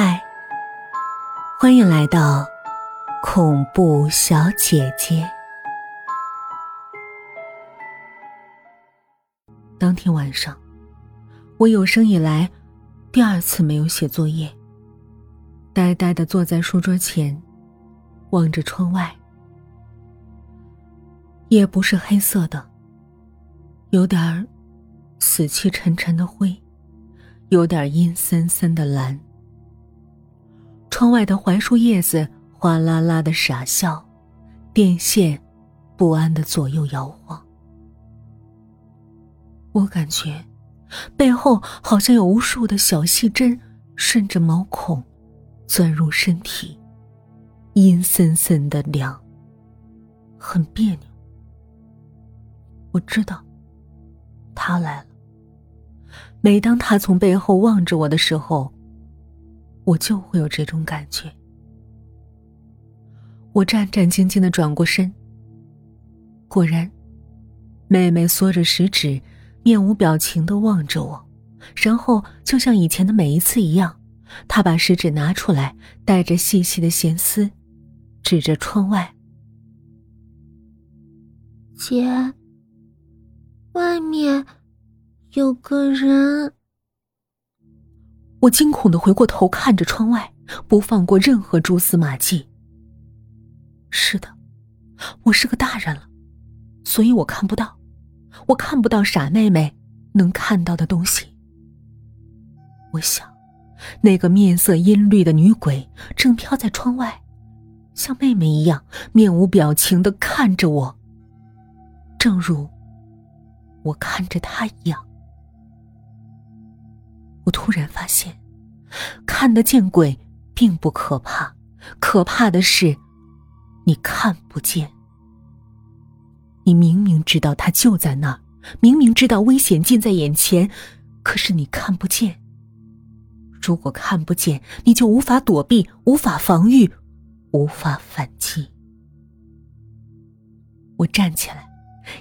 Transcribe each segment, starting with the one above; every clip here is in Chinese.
嗨，欢迎来到恐怖小姐姐。当天晚上，我有生以来第二次没有写作业，呆呆的坐在书桌前，望着窗外。夜不是黑色的，有点死气沉沉的灰，有点阴森森的蓝。窗外的槐树叶子哗啦啦的傻笑，电线不安的左右摇晃。我感觉背后好像有无数的小细针顺着毛孔钻入身体，阴森森的凉，很别扭。我知道他来了。每当他从背后望着我的时候。我就会有这种感觉。我战战兢兢的转过身，果然，妹妹缩着食指，面无表情的望着我，然后就像以前的每一次一样，她把食指拿出来，带着细细的弦丝，指着窗外：“姐，外面有个人。”我惊恐的回过头看着窗外，不放过任何蛛丝马迹。是的，我是个大人了，所以我看不到，我看不到傻妹妹能看到的东西。我想，那个面色阴绿的女鬼正飘在窗外，像妹妹一样面无表情的看着我，正如我看着她一样。我突然发现，看得见鬼并不可怕，可怕的是你看不见。你明明知道他就在那儿，明明知道危险近在眼前，可是你看不见。如果看不见，你就无法躲避，无法防御，无法反击。我站起来，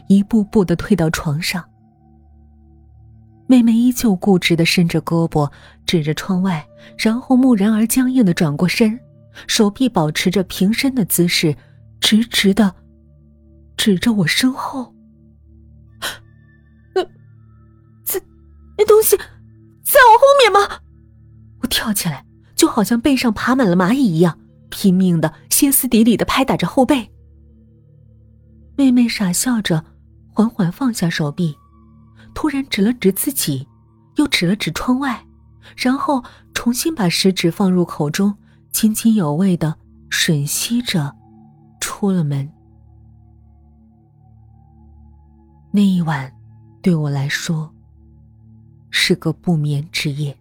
一步步的退到床上。妹妹依旧固执的伸着胳膊指着窗外，然后木然而僵硬的转过身，手臂保持着平伸的姿势，直直的指着我身后。那，在那东西在我后面吗？我跳起来，就好像背上爬满了蚂蚁一样，拼命的歇斯底里的拍打着后背。妹妹傻笑着，缓缓放下手臂。突然指了指自己，又指了指窗外，然后重新把食指放入口中，津津有味的吮吸着，出了门。那一晚，对我来说是个不眠之夜。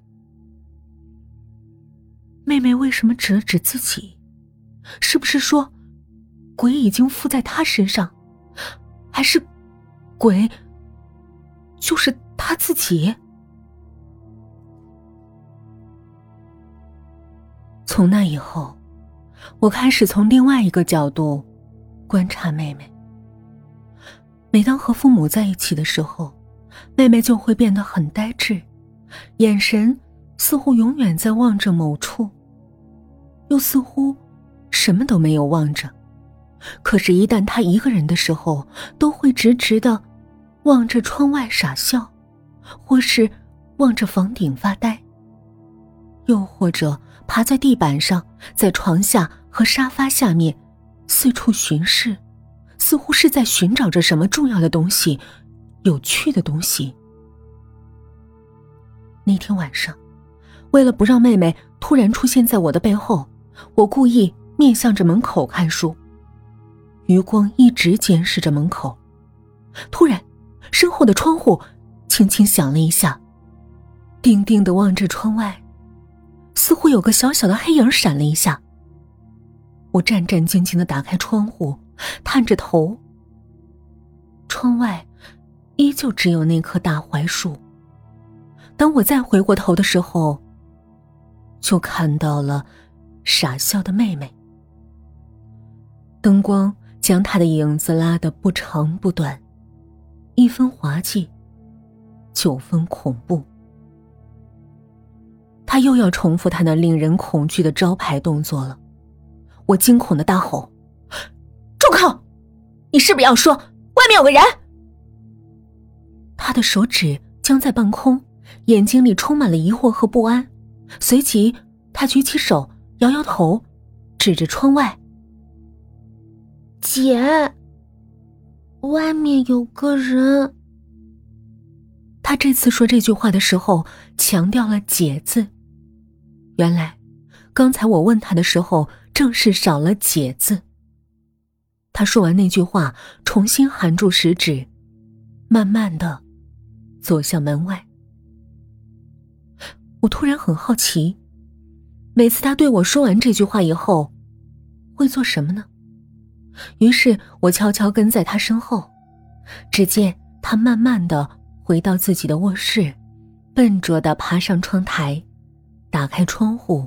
妹妹为什么指了指自己？是不是说，鬼已经附在她身上，还是鬼？就是他自己。从那以后，我开始从另外一个角度观察妹妹。每当和父母在一起的时候，妹妹就会变得很呆滞，眼神似乎永远在望着某处，又似乎什么都没有望着。可是，一旦她一个人的时候，都会直直的。望着窗外傻笑，或是望着房顶发呆，又或者爬在地板上，在床下和沙发下面四处巡视，似乎是在寻找着什么重要的东西、有趣的东西。那天晚上，为了不让妹妹突然出现在我的背后，我故意面向着门口看书，余光一直监视着门口。突然。身后的窗户轻轻响了一下，定定的望着窗外，似乎有个小小的黑影闪了一下。我战战兢兢的打开窗户，探着头。窗外依旧只有那棵大槐树。当我再回过头的时候，就看到了傻笑的妹妹。灯光将她的影子拉得不长不短。一分滑稽，九分恐怖。他又要重复他那令人恐惧的招牌动作了。我惊恐的大吼：“住口！你是不是要说外面有个人？”他的手指僵在半空，眼睛里充满了疑惑和不安。随即，他举起手，摇摇头，指着窗外：“姐，外面有个人。”他这次说这句话的时候，强调了“姐”字。原来，刚才我问他的时候，正是少了“姐”字。他说完那句话，重新含住食指，慢慢的走向门外。我突然很好奇，每次他对我说完这句话以后，会做什么呢？于是我悄悄跟在他身后，只见他慢慢的回到自己的卧室，笨拙的爬上窗台。打开窗户，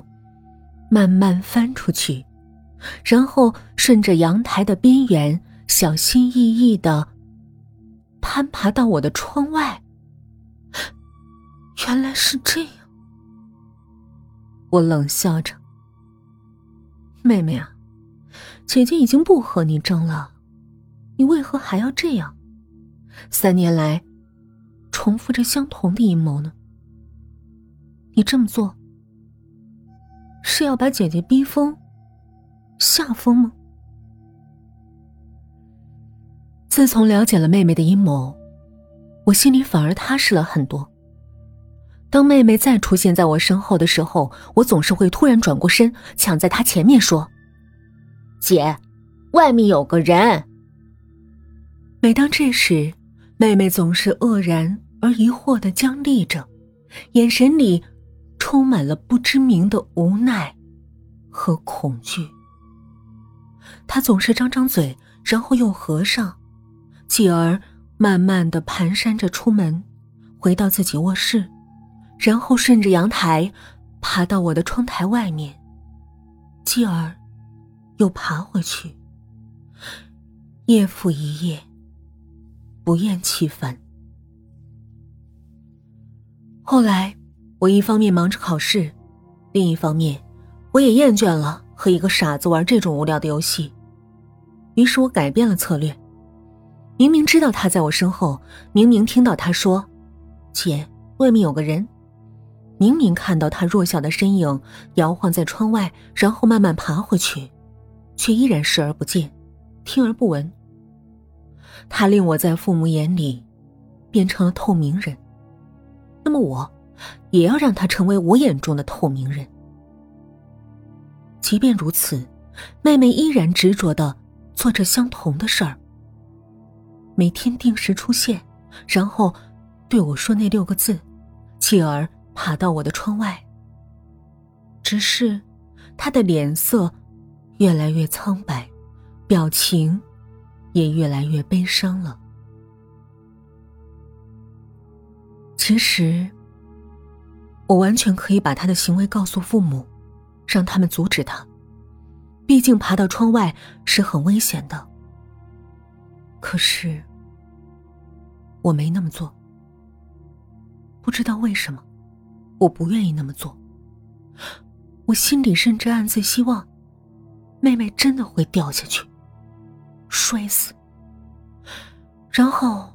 慢慢翻出去，然后顺着阳台的边缘，小心翼翼的攀爬到我的窗外。原来是这样，我冷笑着：“妹妹啊，姐姐已经不和你争了，你为何还要这样？三年来，重复着相同的阴谋呢？你这么做。”是要把姐姐逼疯、吓疯吗？自从了解了妹妹的阴谋，我心里反而踏实了很多。当妹妹再出现在我身后的时候，我总是会突然转过身，抢在她前面说：“姐，外面有个人。”每当这时，妹妹总是愕然而疑惑的僵立着，眼神里。充满了不知名的无奈和恐惧。他总是张张嘴，然后又合上，继而慢慢的蹒跚着出门，回到自己卧室，然后顺着阳台爬到我的窗台外面，继而又爬回去，夜复一夜，不厌其烦。后来。我一方面忙着考试，另一方面，我也厌倦了和一个傻子玩这种无聊的游戏。于是我改变了策略。明明知道他在我身后，明明听到他说：“姐，外面有个人。”明明看到他弱小的身影摇晃在窗外，然后慢慢爬回去，却依然视而不见，听而不闻。他令我在父母眼里变成了透明人。那么我。也要让他成为我眼中的透明人。即便如此，妹妹依然执着的做着相同的事儿。每天定时出现，然后对我说那六个字，继而爬到我的窗外。只是，他的脸色越来越苍白，表情也越来越悲伤了。其实。我完全可以把他的行为告诉父母，让他们阻止他。毕竟爬到窗外是很危险的。可是我没那么做。不知道为什么，我不愿意那么做。我心里甚至暗自希望，妹妹真的会掉下去，摔死。然后，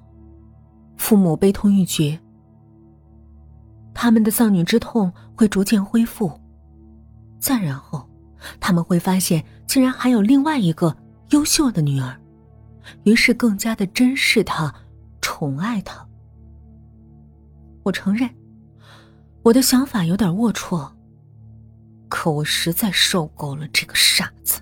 父母悲痛欲绝。他们的丧女之痛会逐渐恢复，再然后，他们会发现竟然还有另外一个优秀的女儿，于是更加的珍视她，宠爱她。我承认，我的想法有点龌龊，可我实在受够了这个傻子。